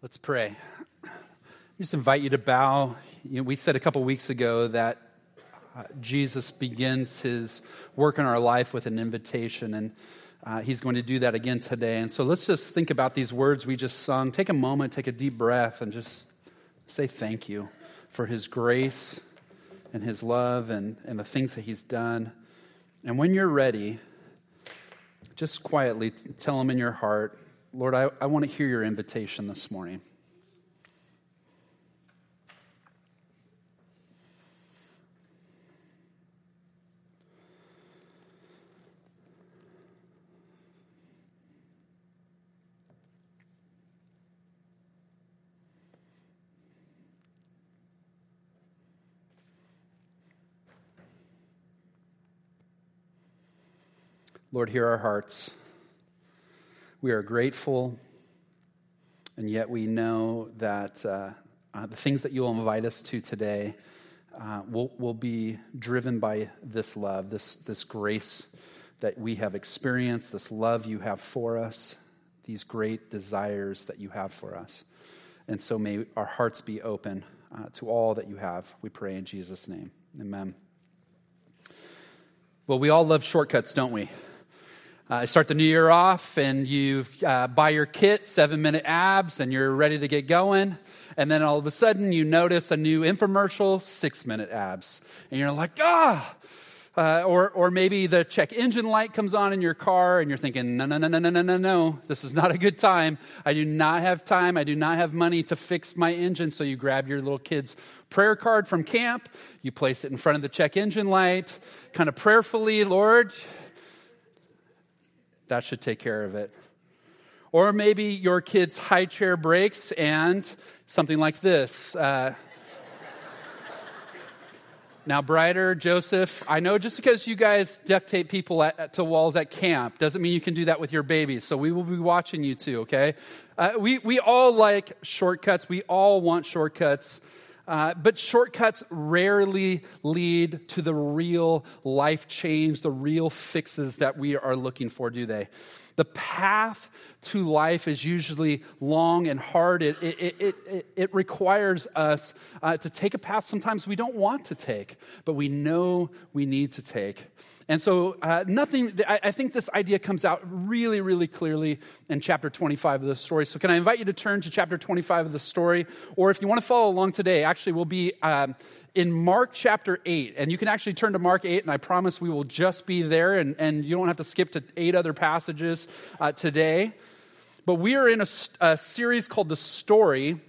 Let's pray. I just invite you to bow. You know, we said a couple weeks ago that uh, Jesus begins his work in our life with an invitation, and uh, he's going to do that again today. And so let's just think about these words we just sung. Take a moment, take a deep breath, and just say thank you for his grace and his love and, and the things that he's done. And when you're ready, just quietly tell him in your heart, Lord, I, I want to hear your invitation this morning. Lord, hear our hearts. We are grateful, and yet we know that uh, uh, the things that you'll invite us to today uh, will, will be driven by this love, this, this grace that we have experienced, this love you have for us, these great desires that you have for us. And so may our hearts be open uh, to all that you have. We pray in Jesus' name. Amen. Well, we all love shortcuts, don't we? Uh, start the new year off and you uh, buy your kit, seven minute abs, and you're ready to get going. And then all of a sudden you notice a new infomercial, six minute abs. And you're like, ah! Uh, or, or maybe the check engine light comes on in your car and you're thinking, no, no, no, no, no, no, no, no. This is not a good time. I do not have time. I do not have money to fix my engine. So you grab your little kid's prayer card from camp. You place it in front of the check engine light, kind of prayerfully, Lord, that should take care of it. Or maybe your kid's high chair breaks and something like this. Uh, now, Brighter, Joseph, I know just because you guys duct tape people at, to walls at camp doesn't mean you can do that with your babies. So we will be watching you too, okay? Uh, we, we all like shortcuts. We all want shortcuts. Uh, but shortcuts rarely lead to the real life change, the real fixes that we are looking for, do they? The path to life is usually long and hard. It, it, it, it, it requires us uh, to take a path sometimes we don't want to take, but we know we need to take. And so, uh, nothing, I, I, think this idea comes out really, really clearly in chapter 25 of the story. So, can I invite you to turn to chapter 25 of the story? Or if you want to follow along today, actually, we'll be um, in Mark chapter 8. And you can actually turn to Mark 8, and I promise we will just be there, and, and you don't have to skip to eight other passages uh, today. But we are in a, a, series called The Story.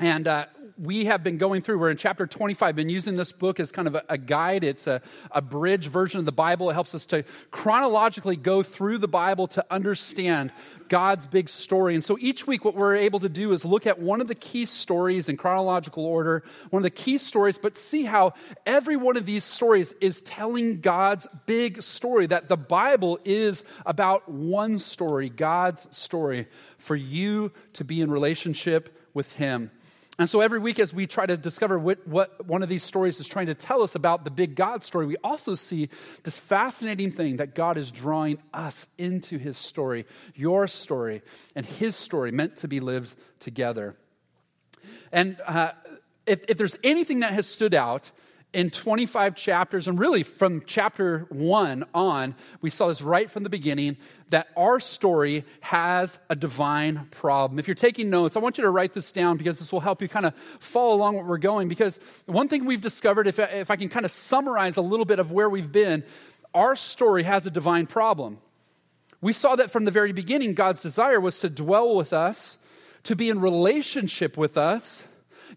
And uh, we have been going through, we're in chapter 25, been using this book as kind of a, a guide. It's a, a bridge version of the Bible. It helps us to chronologically go through the Bible to understand God's big story. And so each week, what we're able to do is look at one of the key stories in chronological order, one of the key stories, but see how every one of these stories is telling God's big story, that the Bible is about one story, God's story, for you to be in relationship with Him. And so every week, as we try to discover what, what, one of these stories is trying to tell us about the big God story, we also see this fascinating thing that God is drawing us into his story, your story, and his story meant to be lived together. And uh, if, if there's anything that has stood out in 25 chapters, and really from chapter one on, we saw this right from the beginning that our story has a divine problem. If you're taking notes, I want you to write this down because this will help you kind of follow along what we're going. Because one thing we've discovered, if if I can kind of summarize a little bit of where we've been, our story has a divine problem. We saw that from the very beginning, God's desire was to dwell with us, to be in relationship with us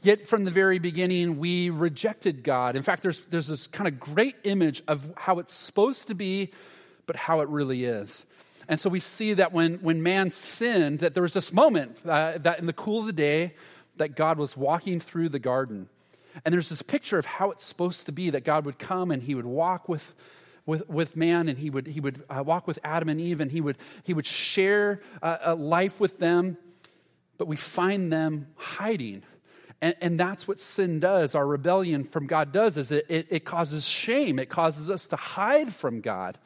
Yet from the very beginning, we rejected God. In fact, there's, there's this kind of great image of how it's supposed to be, but how it really is. And so we see that when, when man sinned, that there was this moment uh, that in the cool of the day, that God was walking through the garden. And there's this picture of how it's supposed to be that God would come and he would walk with, with, with man and he would, he would uh, walk with Adam and Eve and he would, he would share uh, a life with them. But we find them hiding and, and, that's what sin does, our rebellion from God does, is it, it, it causes shame. It causes us to hide from God.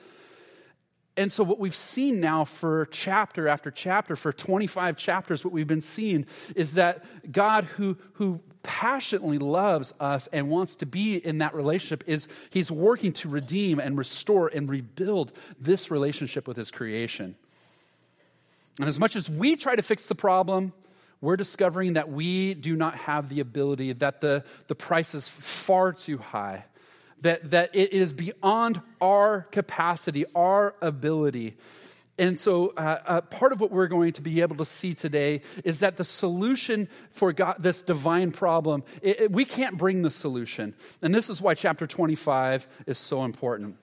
And so, what we've seen now for chapter after chapter, for 25 chapters, what we've been seeing is that God, who, who passionately loves us and wants to be in that relationship, is He's working to redeem and restore and rebuild this relationship with His creation. And as much as we try to fix the problem, we're discovering that we do not have the ability, that the, the price is far too high that, that it is beyond our capacity, our ability. And so, uh, uh, part of what we're going to be able to see today is that the solution for God, this divine problem, it, it, we can't bring the solution. And this is why chapter 25 is so important.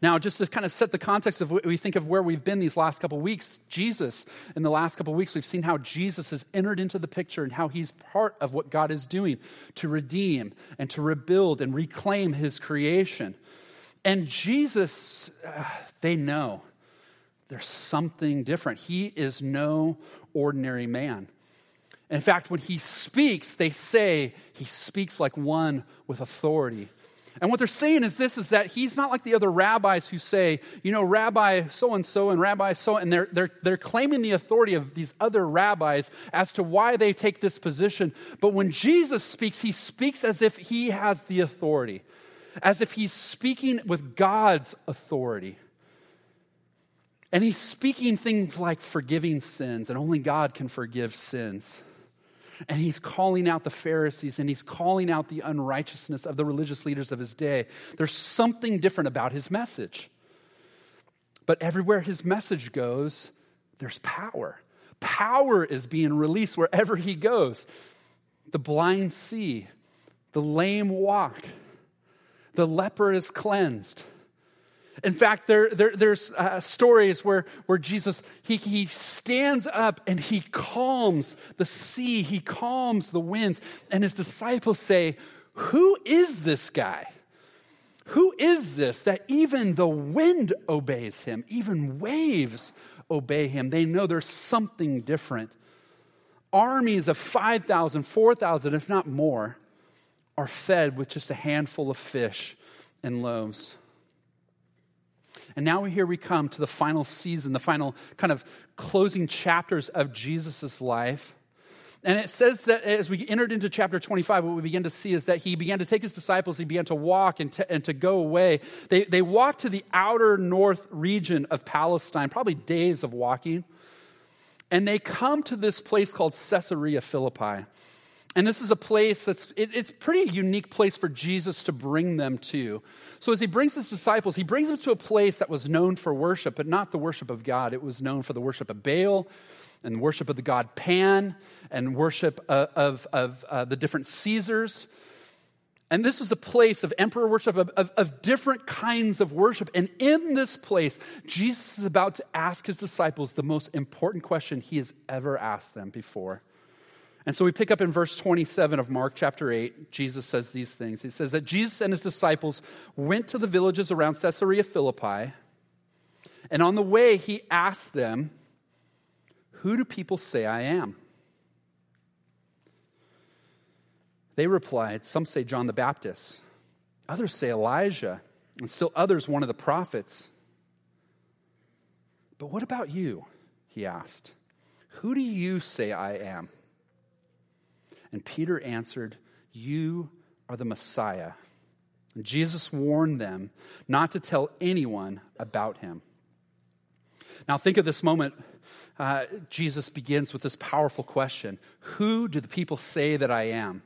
Now, just to kind of set the context of what we think of where we've been these last couple weeks, Jesus, in the last couple weeks, we've seen how Jesus has entered into the picture and how he's part of what God is doing to redeem and to rebuild and reclaim his creation. And Jesus, uh, they know there's something different. He is no ordinary man. In fact, when he speaks, they say he speaks like one with authority. And what they're saying is this is that he's not like the other rabbis who say, you know, Rabbi so and so and Rabbi so, and they're, they're, they're claiming the authority of these other rabbis as to why they take this position. But when Jesus speaks, he speaks as if he has the authority, as if he's speaking with God's authority. And he's speaking things like forgiving sins, and only God can forgive sins and he's calling out the Pharisees and he's calling out the unrighteousness of the religious leaders of his day. There's something different about his message. But everywhere his message goes, there's power. Power is being released wherever he goes. The blind see, the lame walk, the leper is cleansed. In fact, there, there there's uh, stories where, where Jesus, he, he stands up and he calms the sea, he calms the winds, and his disciples say, who is this guy? Who is this that even the wind obeys him, even waves obey him? They know there's something different. Armies of 5,000, 4,000, if not more, are fed with just a handful of fish and loaves. And now here we come to the final season, the final kind of closing chapters of Jesus' life. And it says that as we entered into chapter 25, what we begin to see is that he began to take his disciples, he began to walk and to, and to go away. They, they walked to the outer north region of Palestine, probably days of walking. And they come to this place called Caesarea Philippi. And this is a place that's, it, it's pretty unique place for Jesus to bring them to. So as he brings his disciples, he brings them to a place that was known for worship, but not the worship of God. It was known for the worship of Baal and worship of the god Pan and worship of, of, of uh, the different Caesars. And this is a place of emperor worship, of, of, of, different kinds of worship. And in this place, Jesus is about to ask his disciples the most important question he has ever asked them before. And so we pick up in verse 27 of Mark chapter 8. Jesus says these things. He says that Jesus and his disciples went to the villages around Caesarea Philippi. And on the way, he asked them, Who do people say I am? They replied, Some say John the Baptist, others say Elijah, and still others one of the prophets. But what about you? He asked. Who do you say I am? And Peter answered, You are the Messiah. And Jesus warned them not to tell anyone about him. Now, think of this moment. Uh, Jesus begins with this powerful question Who do the people say that I am?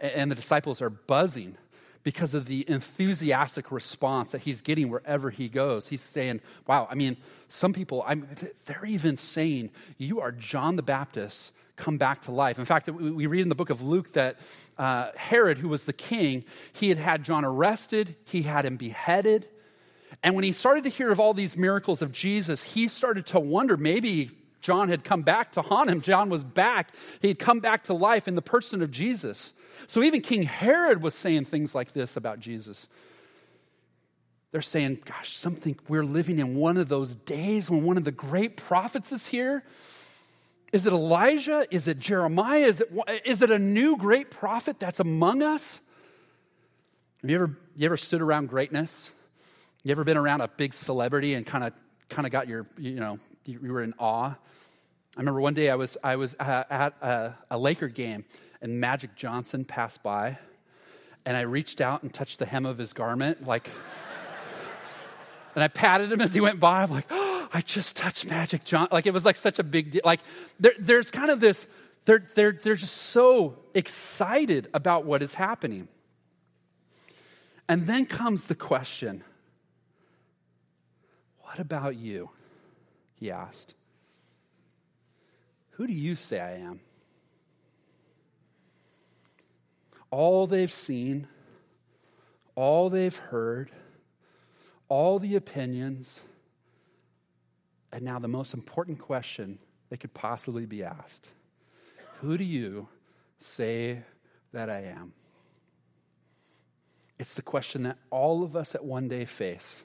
And the disciples are buzzing because of the enthusiastic response that he's getting wherever he goes. He's saying, Wow, I mean, some people, I'm, they're even saying, You are John the Baptist come back to life. In fact, we read in the book of Luke that uh, Herod, who was the king, he had had John arrested, he had him beheaded. And when he started to hear of all these miracles of Jesus, he started to wonder maybe John had come back to haunt him. John was back. He had come back to life in the person of Jesus. So even King Herod was saying things like this about Jesus. They're saying, gosh, something, we're living in one of those days when one of the great prophets is here. Is it Elijah? Is it Jeremiah? Is it, is it a new great prophet that's among us? Have you ever, you ever stood around greatness? You ever been around a big celebrity and kind of kind of got your, you know, you, were in awe? I remember one day I was, I was uh, at a, a Laker game and Magic Johnson passed by and I reached out and touched the hem of his garment, like, and I patted him as he went by. I'm like, I just touched Magic Johnson. Like, it was like such a big deal. Like, there, there's kind of this, they're, they're, they're just so excited about what is happening. And then comes the question What about you? He asked. Who do you say I am? All they've seen, all they've heard, all the opinions, and now the most important question that could possibly be asked Who do you say that I am? It's the question that all of us at one day face.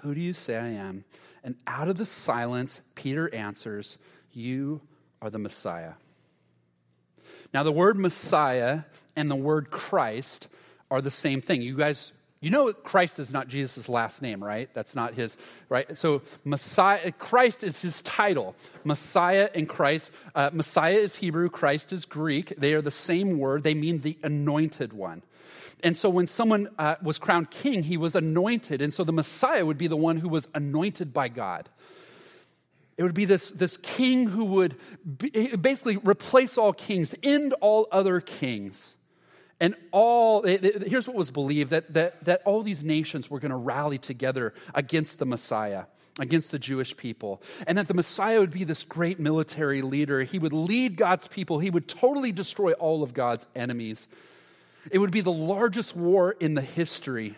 Who do you say I am? And out of the silence, Peter answers, You are the Messiah. Now, the word Messiah and the word Christ are the same thing. You guys, you know Christ is not Jesus' last name, right? That's not his, right? So Messiah, Christ is his title. Messiah and Christ. Uh, Messiah is Hebrew, Christ is Greek. They are the same word. They mean the anointed one. And so when someone uh, was crowned king, he was anointed. And so the Messiah would be the one who was anointed by God. It would be this, this king who would be, basically replace all kings, end all other kings. And all, it, it, here's what was believed that, that, that all these nations were going to rally together against the Messiah, against the Jewish people. And that the Messiah would be this great military leader. He would lead God's people, he would totally destroy all of God's enemies. It would be the largest war in the history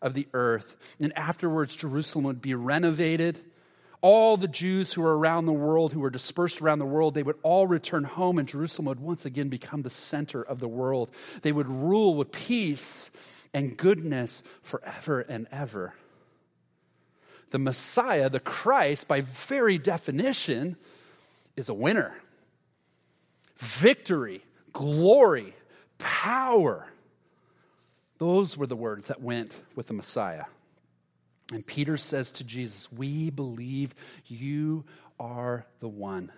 of the earth. And afterwards, Jerusalem would be renovated. All the Jews who were around the world, who were dispersed around the world, they would all return home, and Jerusalem would once again become the center of the world. They would rule with peace and goodness forever and ever. The Messiah, the Christ, by very definition, is a winner. Victory, glory, power. Those were the words that went with the Messiah. And Peter says to Jesus, We believe you are the one.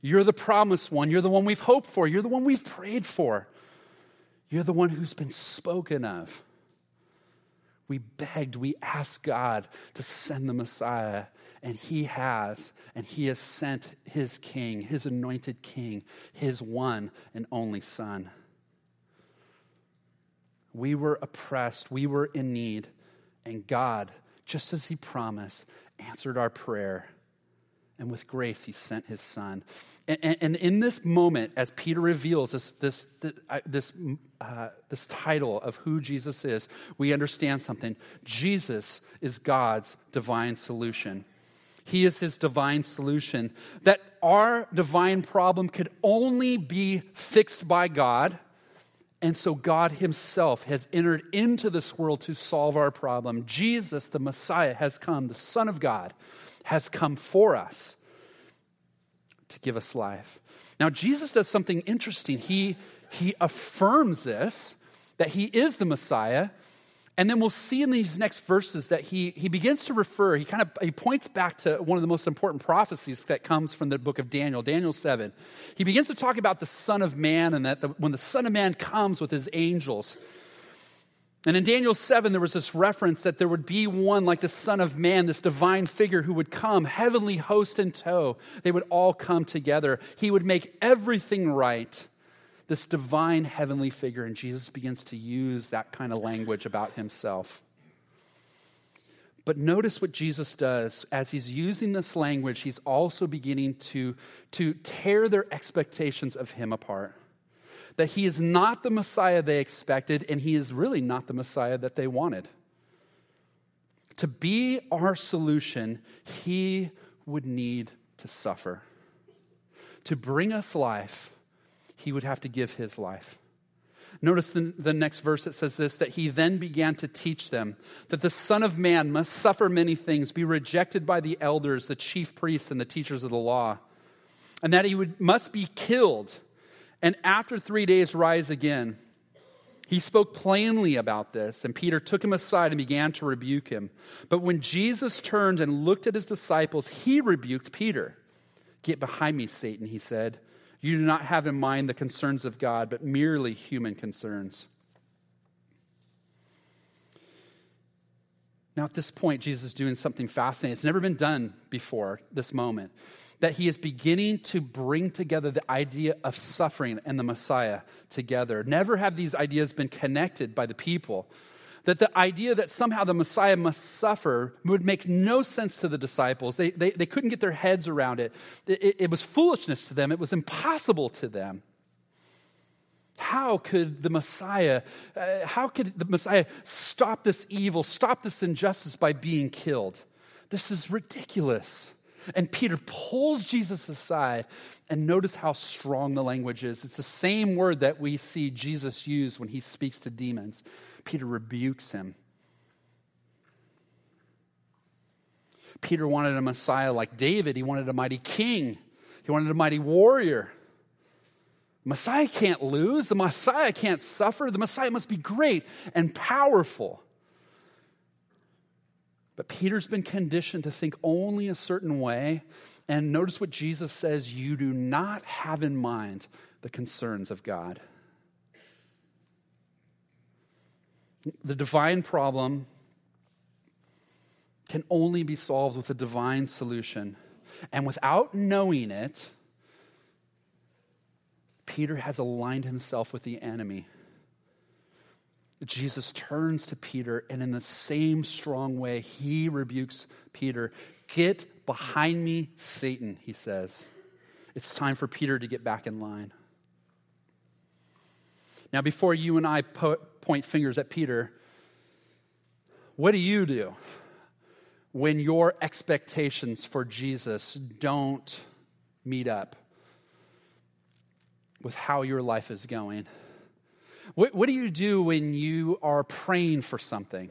You're the promised one. You're the one we've hoped for. You're the one we've prayed for. You're the one who's been spoken of. We begged, we asked God to send the Messiah, and He has. And He has sent His King, His anointed King, His one and only Son. We were oppressed, we were in need, and God, just as He promised, answered our prayer. And with grace, He sent His Son. And, and, and in this moment, as Peter reveals this, this, this, uh, this title of who Jesus is, we understand something. Jesus is God's divine solution. He is his divine solution. That our divine problem could only be fixed by God and so God Himself has entered into this world to solve our problem. Jesus, the Messiah, has come. The Son of God has come for us to give us life. Now, Jesus does something interesting. He, he affirms this, that He is the Messiah, and then we'll see in these next verses that he, he begins to refer, he kind of he points back to one of the most important prophecies that comes from the book of Daniel, Daniel 7. He begins to talk about the Son of Man and that the, when the Son of Man comes with his angels. And in Daniel 7, there was this reference that there would be one like the Son of Man, this divine figure who would come, heavenly host in tow. They would all come together. He would make everything right this divine heavenly figure, and Jesus begins to use that kind of language about himself. But notice what Jesus does. As he's using this language, he's also beginning to, to tear their expectations of him apart. That he is not the Messiah they expected, and he is really not the Messiah that they wanted. To be our solution, he would need to suffer. To bring us life, he would have to give his life. Notice the, the next verse it says this that he then began to teach them that the Son of Man must suffer many things, be rejected by the elders, the chief priests, and the teachers of the law, and that he would, must be killed, and after three days rise again. He spoke plainly about this, and Peter took him aside and began to rebuke him. But when Jesus turned and looked at his disciples, he rebuked Peter. Get behind me, Satan, he said. You do not have in mind the concerns of God, but merely human concerns. Now, at this point, Jesus is doing something fascinating. It's never been done before, this moment that he is beginning to bring together the idea of suffering and the Messiah together. Never have these ideas been connected by the people. That the idea that somehow the Messiah must suffer would make no sense to the disciples. They, they, they couldn't get their heads around it. it. It was foolishness to them, it was impossible to them. How could the Messiah, uh, how could the Messiah stop this evil, stop this injustice by being killed? This is ridiculous. And Peter pulls Jesus aside, and notice how strong the language is. It's the same word that we see Jesus use when he speaks to demons. Peter rebukes him. Peter wanted a Messiah like David, he wanted a mighty king, he wanted a mighty warrior. Messiah can't lose. The Messiah can't suffer. The Messiah must be great and powerful. But Peter's been conditioned to think only a certain way. And notice what Jesus says you do not have in mind the concerns of God. The divine problem can only be solved with a divine solution. And without knowing it, Peter has aligned himself with the enemy. Jesus turns to Peter, and in the same strong way, he rebukes Peter. Get behind me, Satan, he says. It's time for Peter to get back in line. Now, before you and I po- point fingers at Peter, what do you do when your expectations for Jesus don't meet up with how your life is going? What, what do you do when you are praying for something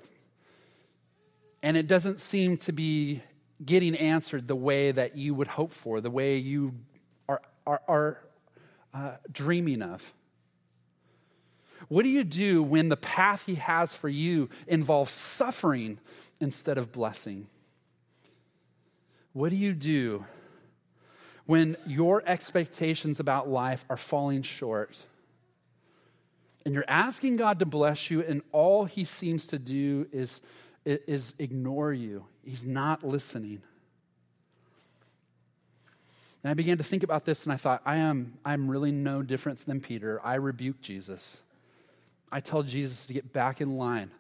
and it doesn't seem to be getting answered the way that you would hope for, the way you are, are, are uh, dreaming of? What do you do when the path He has for you involves suffering instead of blessing? What do you do when your expectations about life are falling short? and you're asking God to bless you, and all he seems to do is, is ignore you. He's not listening. And I began to think about this, and I thought, I am I'm really no different than Peter. I rebuke Jesus. I tell Jesus to get back in line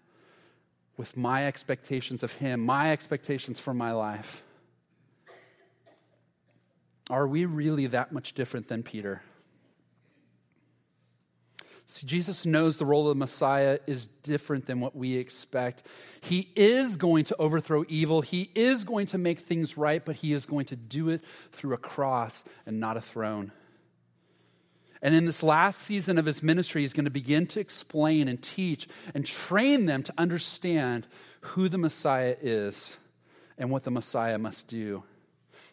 with my expectations of him, my expectations for my life. Are we really that much different than Peter? See, Jesus knows the role of the Messiah is different than what we expect. He is going to overthrow evil, he is going to make things right, but he is going to do it through a cross and not a throne. And in this last season of his ministry, he's going to begin to explain and teach and train them to understand who the Messiah is and what the Messiah must do.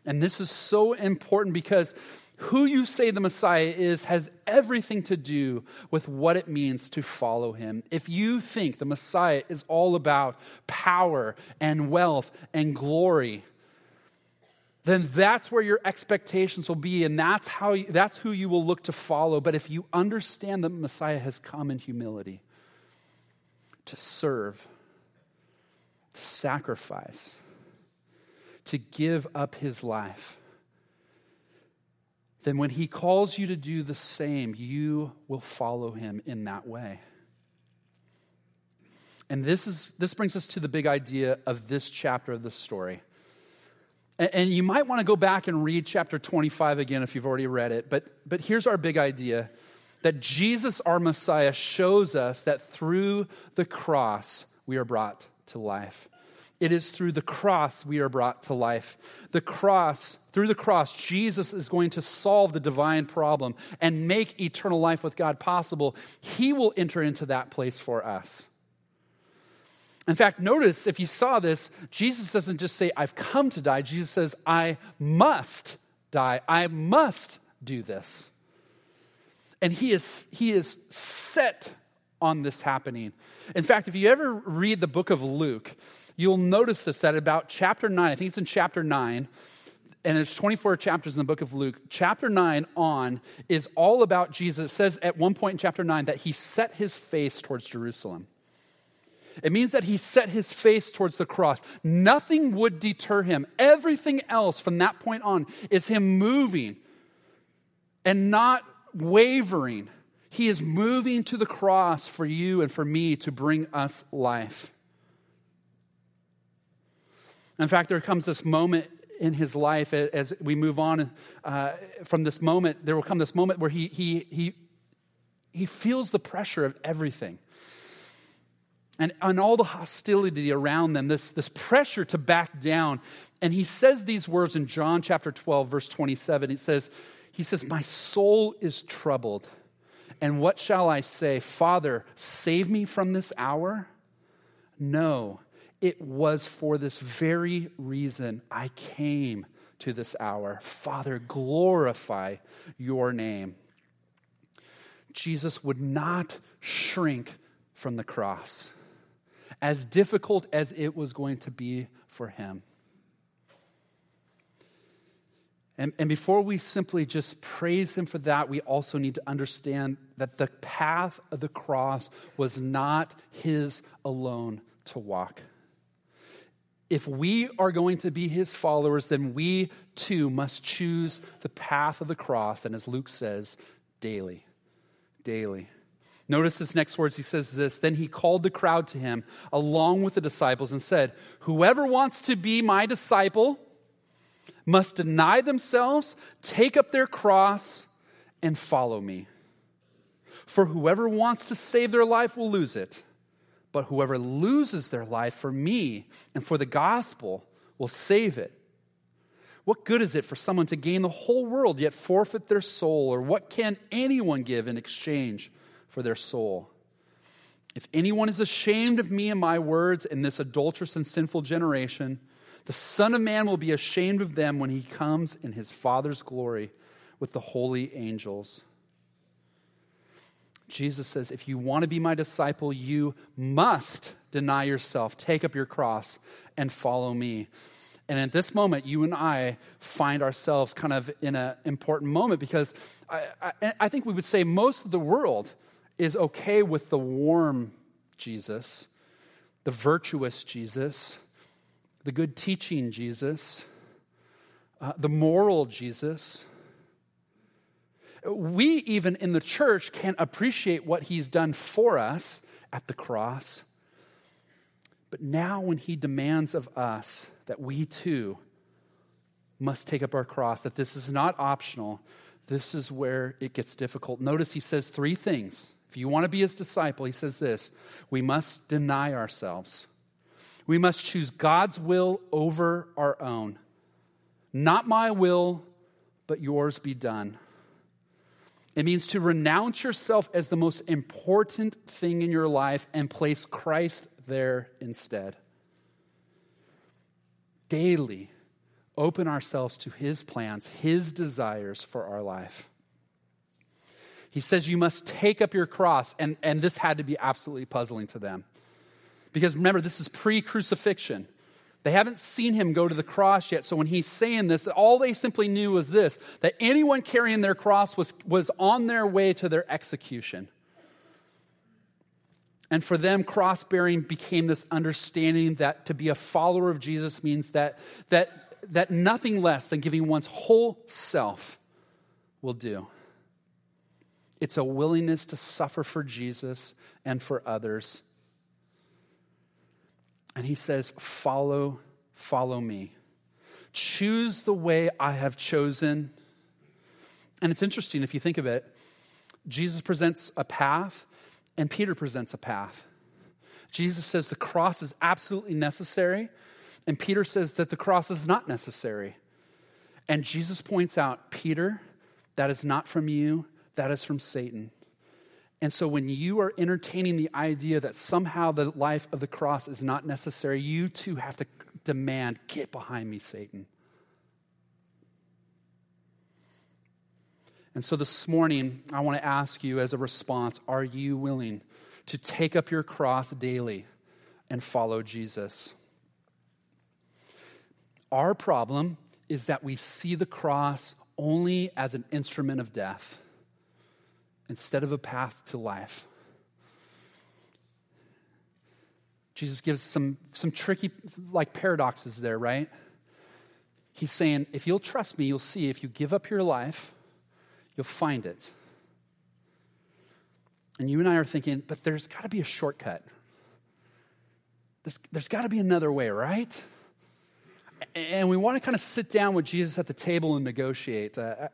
And this is so important because who you say the Messiah is has everything to do with what it means to follow him. If you think the Messiah is all about power and wealth and glory, then that's where your expectations will be and that's how you, that's who you will look to follow. But if you understand that Messiah has come in humility to serve, to sacrifice, to give up his life, then when he calls you to do the same, you will follow him in that way. And this, is, this brings us to the big idea of this chapter of the story. And, you might want to go back and read chapter 25 again if you've already read it. But, but here's our big idea that Jesus, our Messiah, shows us that through the cross we are brought to life. It is through the cross we are brought to life. The cross, through the cross, Jesus is going to solve the divine problem and make eternal life with God possible. He will enter into that place for us. In fact, notice if you saw this, Jesus doesn't just say, I've come to die. Jesus says, I must die. I must do this. And he is, he is set on this happening. In fact, if you ever read the book of Luke, you'll notice this that about chapter 9, I think it's in chapter 9, and there's 24 chapters in the book of Luke. Chapter 9 on is all about Jesus. It says at one point in chapter 9 that he set his face towards Jerusalem. It means that he set his face towards the cross. Nothing would deter him. Everything else from that point on is him moving and not wavering. He is moving to the cross for you and for me to bring us life. In fact, there comes this moment in his life as we move on uh, from this moment. There will come this moment where he, he, he, he feels the pressure of everything and, and all the hostility around them, this, this pressure to back down. And he says these words in John chapter 12, verse 27. He says, he says, My soul is troubled. And what shall I say? Father, save me from this hour? No, it was for this very reason I came to this hour. Father, glorify your name. Jesus would not shrink from the cross as difficult as it was going to be for him. And, and before we simply just praise him for that, we also need to understand that the path of the cross was not his alone to walk. If we are going to be his followers, then we too must choose the path of the cross, and as Luke says, daily. Daily. Notice his next words. He says this Then he called the crowd to him along with the disciples and said, Whoever wants to be my disciple must deny themselves, take up their cross, and follow me. For whoever wants to save their life will lose it, but whoever loses their life for me and for the gospel will save it. What good is it for someone to gain the whole world yet forfeit their soul? Or what can anyone give in exchange? For their soul. If anyone is ashamed of me and my words in this adulterous and sinful generation, the Son of Man will be ashamed of them when he comes in his Father's glory with the holy angels. Jesus says, if you want to be my disciple, you must deny yourself, take up your cross, and follow me. And at this moment, you and I find ourselves kind of in an important moment because I, I, I think we would say most of the world is okay with the warm Jesus, the virtuous Jesus, the good teaching Jesus, uh, the moral Jesus. We, even in the church, can appreciate what he's done for us at the cross. But now, when he demands of us that we too must take up our cross, that this is not optional, this is where it gets difficult. Notice he says three things if you want to be his disciple, he says this we must deny ourselves. We must choose God's will over our own. Not my will, but yours be done. It means to renounce yourself as the most important thing in your life and place Christ there instead. Daily, open ourselves to his plans, his desires for our life. He says you must take up your cross. And, and this had to be absolutely puzzling to them. Because remember, this is pre crucifixion. They haven't seen him go to the cross yet. So when he's saying this, all they simply knew was this that anyone carrying their cross was, was on their way to their execution. And for them, cross bearing became this understanding that to be a follower of Jesus means that, that, that nothing less than giving one's whole self will do. It's a willingness to suffer for Jesus and for others. And he says, Follow, follow me. Choose the way I have chosen. And it's interesting if you think of it. Jesus presents a path, and Peter presents a path. Jesus says the cross is absolutely necessary, and Peter says that the cross is not necessary. And Jesus points out, Peter, that is not from you, that is from Satan. And so when you are entertaining the idea that somehow the life of the cross is not necessary, you too have to demand, get behind me, Satan. And so this morning, I want to ask you as a response are you willing to take up your cross daily and follow Jesus. Our problem is that we see the cross only as an instrument of death instead of a path to life. Jesus gives some, some tricky, like paradoxes there, right? He's saying, if you'll trust me, you'll see if you give up your life, you'll find it. And you and I are thinking, but there's got to be a shortcut. There's, there's got to be another way, right? And we want to kind of sit down with Jesus at the table and negotiate. Uh,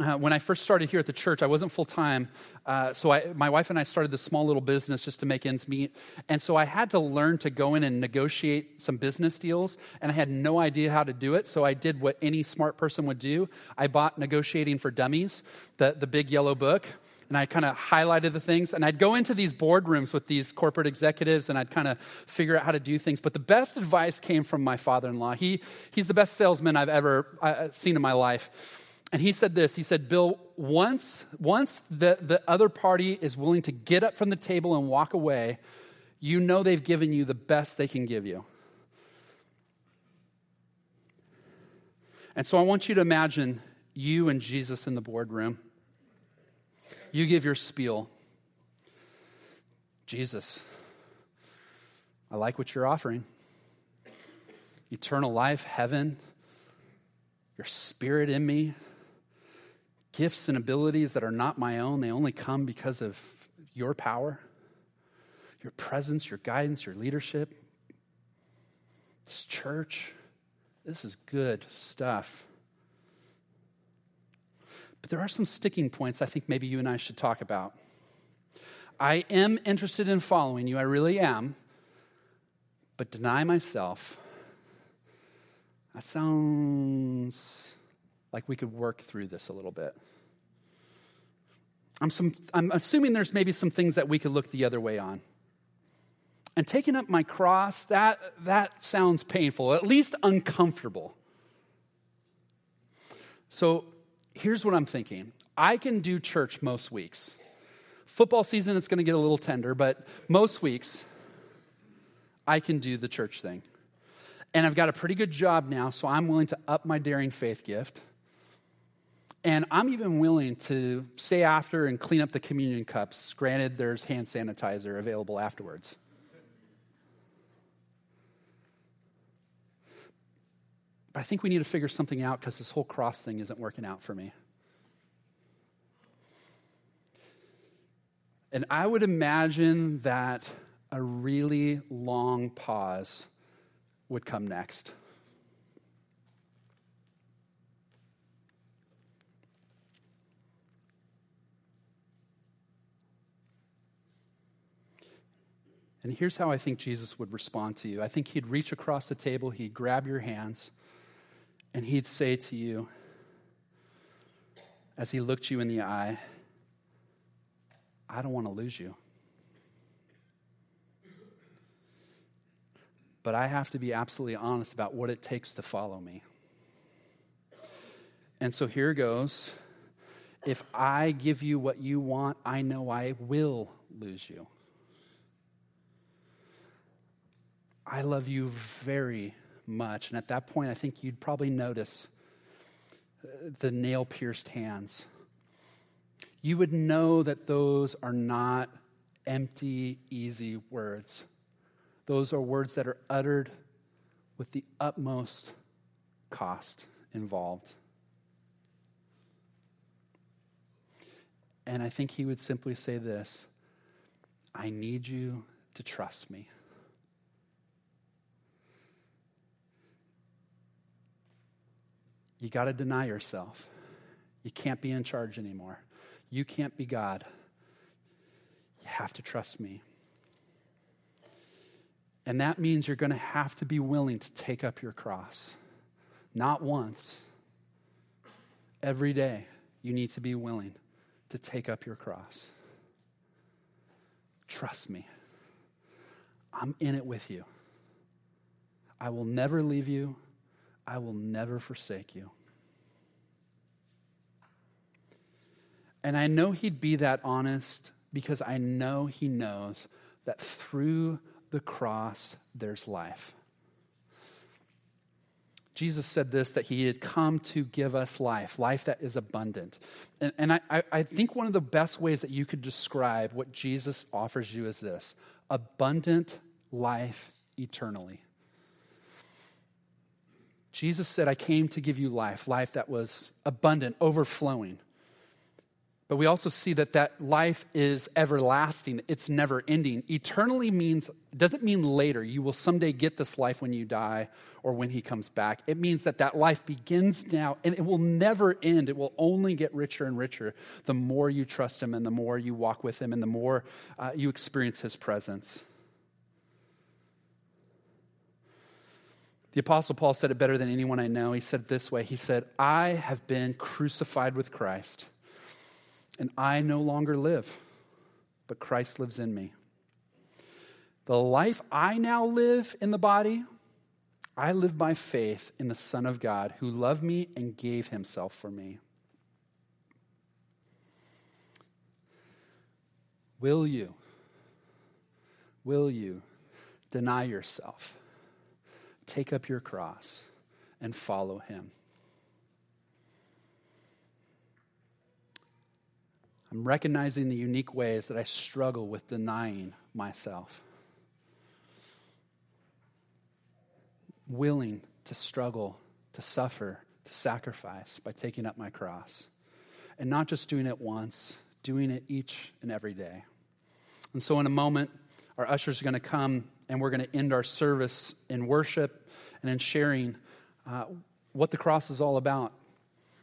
uh, when I first started here at the church, I wasn't full time. Uh, so I, my wife and I started this small little business just to make ends meet. And so I had to learn to go in and negotiate some business deals. And I had no idea how to do it. So I did what any smart person would do I bought Negotiating for Dummies, the, the big yellow book. And I kind of highlighted the things. And I'd go into these boardrooms with these corporate executives and I'd kind of figure out how to do things. But the best advice came from my father in law. He, he's the best salesman I've ever uh, seen in my life. And he said this he said, Bill, once, once the, the other party is willing to get up from the table and walk away, you know they've given you the best they can give you. And so I want you to imagine you and Jesus in the boardroom. You give your spiel. Jesus, I like what you're offering. Eternal life, heaven, your spirit in me gifts and abilities that are not my own. They only come because of your power, your presence, your guidance, your leadership. This church, this is good stuff. But there are some sticking points I think maybe you and I should talk about. I am interested in following you, I really am, but deny myself. That sounds like we could work through this a little bit. I'm, some, I'm assuming there's maybe some things that we could look the other way on. And taking up my cross, that, that sounds painful, at least uncomfortable. So here's what I'm thinking I can do church most weeks. Football season, it's going to get a little tender, but most weeks, I can do the church thing. And I've got a pretty good job now, so I'm willing to up my daring faith gift. And I'm even willing to stay after and clean up the communion cups, granted, there's hand sanitizer available afterwards. But I think we need to figure something out because this whole cross thing isn't working out for me. And I would imagine that a really long pause would come next. And here's how I think Jesus would respond to you I think he'd reach across the table, he'd grab your hands, and he'd say to you, as he looked you in the eye, I don't want to lose you. But I have to be absolutely honest about what it takes to follow me. And so here goes. If I give you what you want, I know I will lose you. I love you very much. And at that point, I think you'd probably notice uh, the nail pierced hands. You would know that those are not empty, easy words. Those are words that are uttered with the utmost cost involved. And I think he would simply say this I need you to trust me. You got to deny yourself. You can't be in charge anymore. You can't be God. You have to trust me. And that means you're going to have to be willing to take up your cross. Not once, every day, you need to be willing to take up your cross. Trust me. I'm in it with you. I will never leave you. I will never forsake you. And I know he'd be that honest because I know He knows that through the cross there's life. Jesus said this that he had come to give us life, life that is abundant. And, and I, I think one of the best ways that you could describe what Jesus offers you is this abundant life eternally. Jesus said, I came to give you life, life that was abundant, overflowing. But we also see that that life is everlasting. It's never ending. Eternally means, doesn't mean later. You will someday get this life when you die or when he comes back. It means that that life begins now and it will never end. It will only get richer and richer the more you trust him and the more you walk with him and the more uh, you experience his presence. The Apostle Paul said it better than anyone I know. He said it this way He said, I have been crucified with Christ and I no longer live, but Christ lives in me. The life I now live in the body, I live by faith in the Son of God who loved me and gave himself for me. Will you, will you deny yourself, take up your cross, and follow him? I'm recognizing the unique ways that I struggle with denying myself. Willing to struggle, to suffer, to sacrifice by taking up my cross. And not just doing it once, doing it each and every day. And so, in a moment, our ushers are going to come and we're going to end our service in worship and in sharing uh, what the cross is all about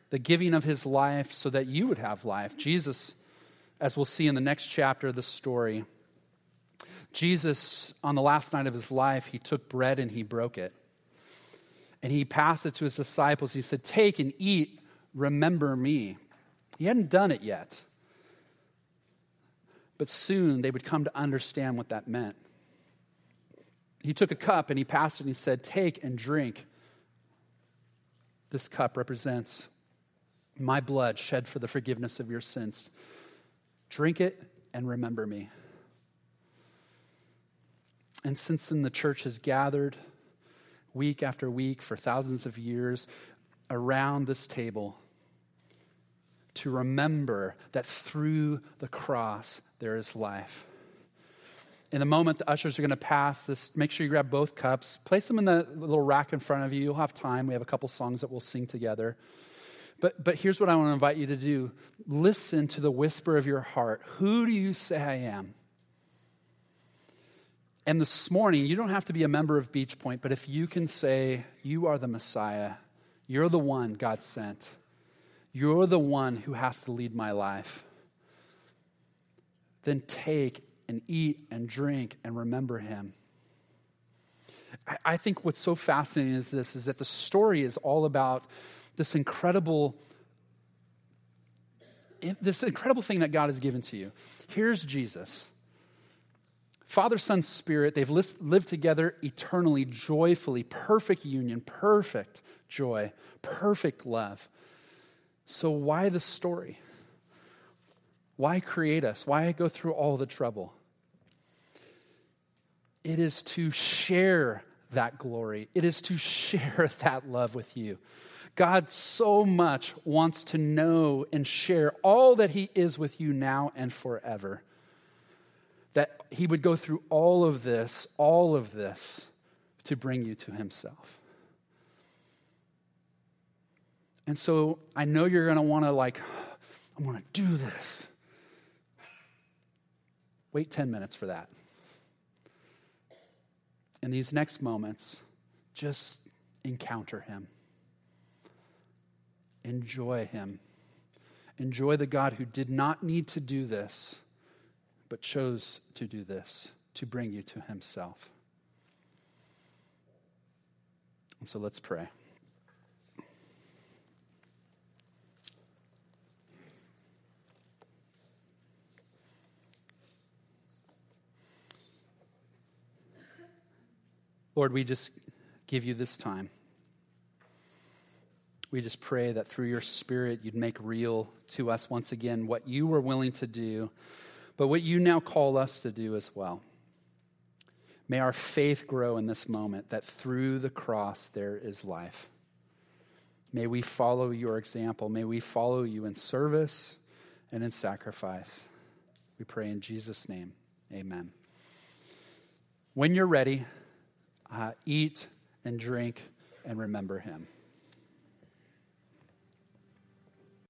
the giving of his life so that you would have life. Jesus as we'll see in the next chapter of the story, Jesus, on the last night of his life, he took bread and he broke it. And he passed it to his disciples. He said, Take and eat, remember me. He hadn't done it yet. But soon they would come to understand what that meant. He took a cup and he passed it and he said, Take and drink. This cup represents my blood shed for the forgiveness of your sins. Drink it and remember me. And since then, the church has gathered week after week for thousands of years around this table to remember that through the cross there is life. In a moment, the ushers are going to pass this. Make sure you grab both cups, place them in the little rack in front of you. You'll have time. We have a couple songs that we'll sing together. But, but here's what I want to invite you to do listen to the whisper of your heart. Who do you say I am? And this morning, you don't have to be a member of Beach Point, but if you can say, You are the Messiah, you're the one God sent, you're the one who has to lead my life, then take and eat and drink and remember him. I think what's so fascinating is this is that the story is all about this incredible this incredible thing that God has given to you. Here's Jesus. Father, Son, Spirit, they've lived together eternally, joyfully, perfect union, perfect joy, perfect love. So, why the story? Why create us? Why go through all the trouble? It is to share that glory, it is to share that love with you. God so much wants to know and share all that He is with you now and forever. That He would go through all of this, all of this, to bring you to Himself. And so I know you're going to want to, like, I want to do this. Wait 10 minutes for that. In these next moments, just encounter Him. Enjoy Him. Enjoy the God who did not need to do this, but chose to do this to bring you to Himself. And so let's pray. Lord, we just give you this time. We just pray that through your Spirit, you'd make real to us once again what you were willing to do but what you now call us to do as well. May our faith grow in this moment that through the cross there is life. May we follow your example. May we follow you in service and in sacrifice. We pray in Jesus' name. Amen. When you're ready, uh, eat and drink and remember him.